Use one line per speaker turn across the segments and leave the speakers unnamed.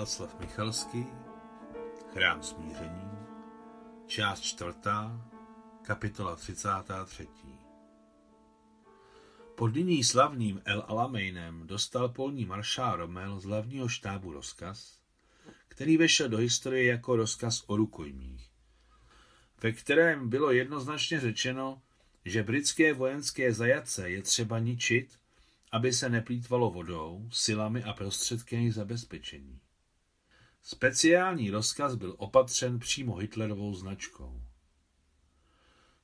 Václav Michalský, Chrám smíření, část čtvrtá, kapitola 33. Pod nyní slavným El Alameinem dostal polní maršál Romel z hlavního štábu rozkaz, který vešel do historie jako rozkaz o rukojmích, ve kterém bylo jednoznačně řečeno, že britské vojenské zajatce je třeba ničit, aby se neplýtvalo vodou, silami a prostředky jejich zabezpečení. Speciální rozkaz byl opatřen přímo Hitlerovou značkou.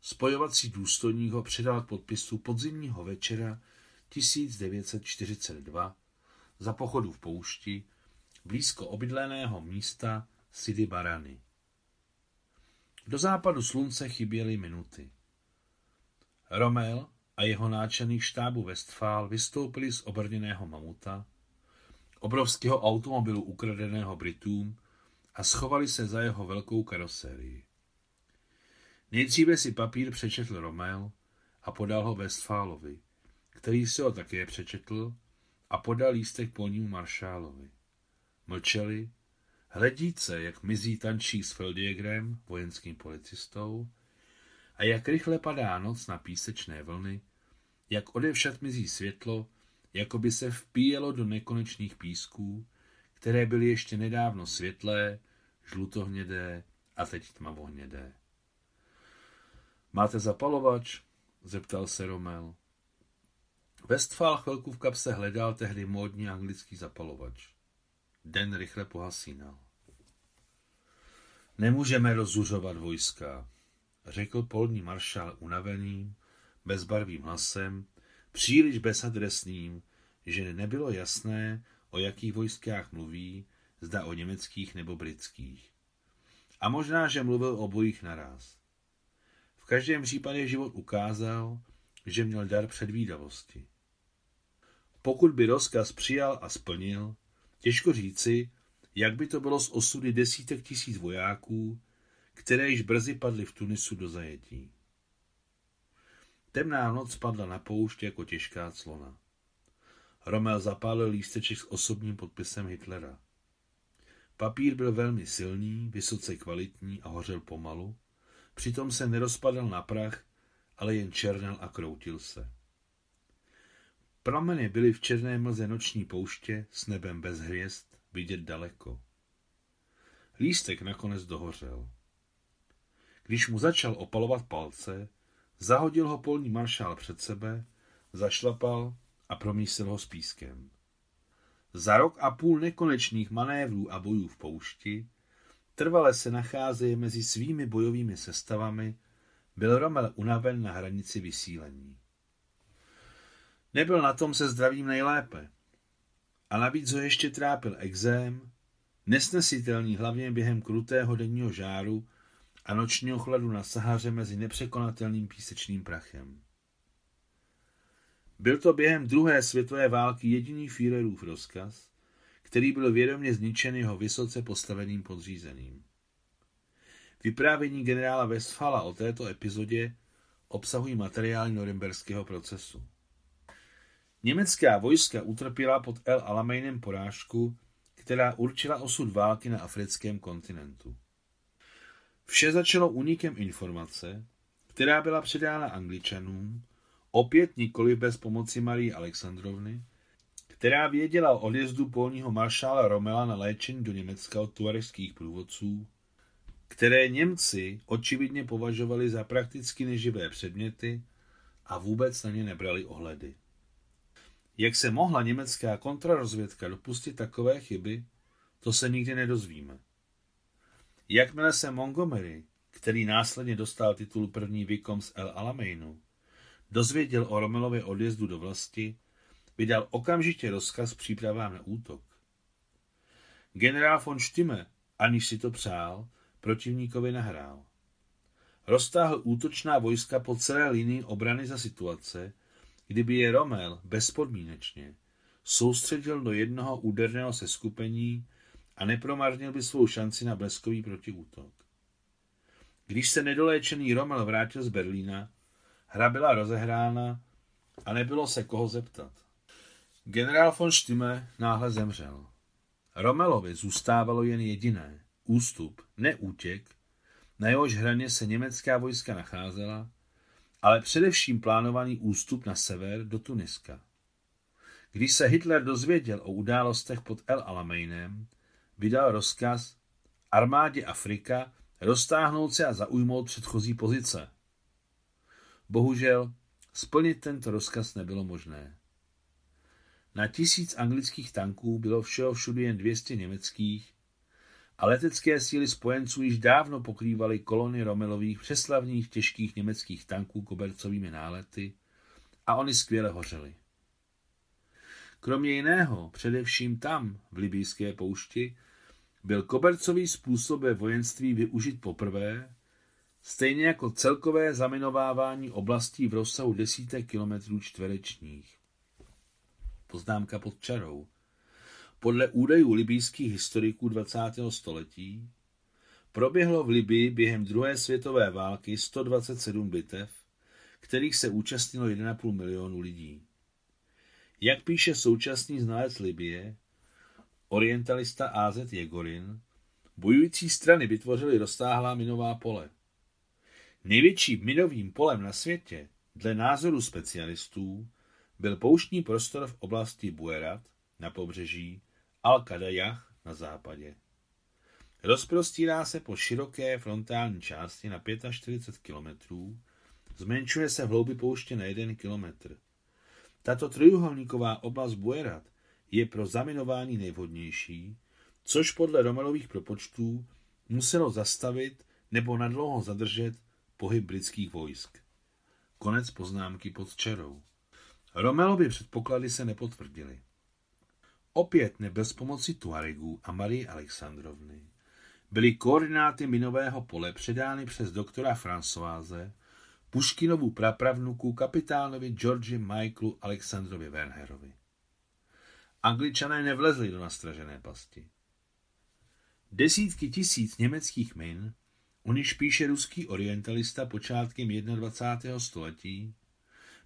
Spojovací důstojník ho přidal k podpisu podzimního večera 1942 za pochodu v poušti blízko obydleného místa Sidi Barany. Do západu slunce chyběly minuty. Romel a jeho náčelník štábu Westfál vystoupili z obrněného mamuta, obrovského automobilu ukradeného Britům a schovali se za jeho velkou karosérii. Nejdříve si papír přečetl Romel a podal ho Westfálovi, který si ho také přečetl a podal lístek polnímu maršálovi. Mlčeli, hledíce, jak mizí tančí s Feldiegrem, vojenským policistou, a jak rychle padá noc na písečné vlny, jak odevšad mizí světlo, jako by se vpíjelo do nekonečných písků, které byly ještě nedávno světlé, žlutohnědé a teď tmavohnědé. Máte zapalovač? zeptal se Romel. Westphal chvilku v kapse hledal tehdy módní anglický zapalovač. Den rychle pohasínal. Nemůžeme rozuřovat vojska, řekl polní maršál unaveným, bezbarvým hlasem, příliš bezadresným, že nebylo jasné, o jakých vojskách mluví, zda o německých nebo britských. A možná, že mluvil o bojích naraz. V každém případě život ukázal, že měl dar předvídavosti. Pokud by rozkaz přijal a splnil, těžko říci, jak by to bylo s osudy desítek tisíc vojáků, které již brzy padly v Tunisu do zajetí. Temná noc padla na poušť jako těžká clona. Romel zapálil lísteček s osobním podpisem Hitlera. Papír byl velmi silný, vysoce kvalitní a hořel pomalu, přitom se nerozpadal na prach, ale jen černel a kroutil se. Prameny byly v černé mlze noční pouště s nebem bez hvězd vidět daleko. Lístek nakonec dohořel. Když mu začal opalovat palce, zahodil ho polní maršál před sebe, zašlapal a promísil ho s pískem. Za rok a půl nekonečných manévrů a bojů v poušti, trvale se nacházeje mezi svými bojovými sestavami, byl Romel unaven na hranici vysílení. Nebyl na tom se zdravím nejlépe. A navíc ho ještě trápil exém, nesnesitelný hlavně během krutého denního žáru a nočního chladu na Sahaře mezi nepřekonatelným písečným prachem. Byl to během druhé světové války jediný Führerův rozkaz, který byl vědomě zničen jeho vysoce postaveným podřízeným. Vyprávění generála Westfala o této epizodě obsahují materiály norimberského procesu. Německá vojska utrpěla pod El Alameinem porážku, která určila osud války na africkém kontinentu. Vše začalo únikem informace, která byla předána angličanům, opět nikoli bez pomoci Marie Alexandrovny, která věděla o odjezdu polního maršála Romela na léčení do Německa od tuareských průvodců, které Němci očividně považovali za prakticky neživé předměty a vůbec na ně nebrali ohledy. Jak se mohla německá kontrarozvědka dopustit takové chyby, to se nikdy nedozvíme. Jakmile se Montgomery, který následně dostal titul první Vikom z El Alameinu, dozvěděl o Romelově odjezdu do vlasti, vydal okamžitě rozkaz přípravám na útok. Generál von Stimme, aniž si to přál, protivníkovi nahrál. Roztáhl útočná vojska po celé linii obrany za situace, kdyby je Romel bezpodmínečně soustředil do jednoho úderného seskupení a nepromarnil by svou šanci na bleskový protiútok. Když se nedoléčený Romel vrátil z Berlína, hra byla rozehrána a nebylo se koho zeptat. Generál von Stimme náhle zemřel. Romelovi zůstávalo jen jediné, ústup, neútěk, na jehož hraně se německá vojska nacházela, ale především plánovaný ústup na sever do Tuniska. Když se Hitler dozvěděl o událostech pod El Alameinem, vydal rozkaz armádě Afrika roztáhnout se a zaujmout předchozí pozice. Bohužel splnit tento rozkaz nebylo možné. Na tisíc anglických tanků bylo všeho všude jen 200 německých a letecké síly spojenců již dávno pokrývaly kolony Romelových přeslavných těžkých německých tanků kobercovými nálety a oni skvěle hořely. Kromě jiného, především tam, v libijské poušti, byl kobercový způsob ve vojenství využit poprvé, stejně jako celkové zaminovávání oblastí v rozsahu desítek kilometrů čtverečních. Poznámka pod čarou. Podle údajů libýských historiků 20. století proběhlo v Libii během druhé světové války 127 bitev, kterých se účastnilo 1,5 milionu lidí. Jak píše současný znalec Libie, orientalista AZ Jegorin, bojující strany vytvořily roztáhlá minová pole. Největším minovým polem na světě, dle názoru specialistů, byl pouštní prostor v oblasti Buerat na pobřeží Al-Kadajah na západě. Rozprostírá se po široké frontální části na 45 kilometrů, zmenšuje se v hloubi pouště na 1 kilometr. Tato trojuhelníková oblast Buerat je pro zaminování nejvhodnější, což podle Romelových propočtů muselo zastavit nebo nadlouho zadržet pohyb britských vojsk. Konec poznámky pod čarou. Romelovy předpoklady se nepotvrdily. Opět ne bez pomoci Tuaregů a Marie Alexandrovny byly koordináty minového pole předány přes doktora Françoise Puškinovu prapravnuku kapitánovi Georgi Michaelu Alexandrovi Wernerovi. Angličané nevlezli do nastražené pasti. Desítky tisíc německých min, o niž píše ruský orientalista počátkem 21. století,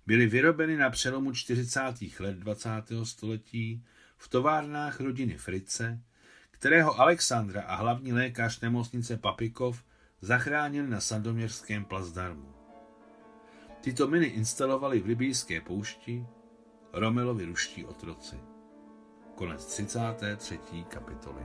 byly vyrobeny na přelomu 40. let 20. století v továrnách rodiny Frice, kterého Alexandra a hlavní lékař nemocnice Papikov zachránil na sandoměrském plazdarmu. Tyto miny instalovali v libijské poušti Romelovi ruští otroci. Konec 33. kapitoly.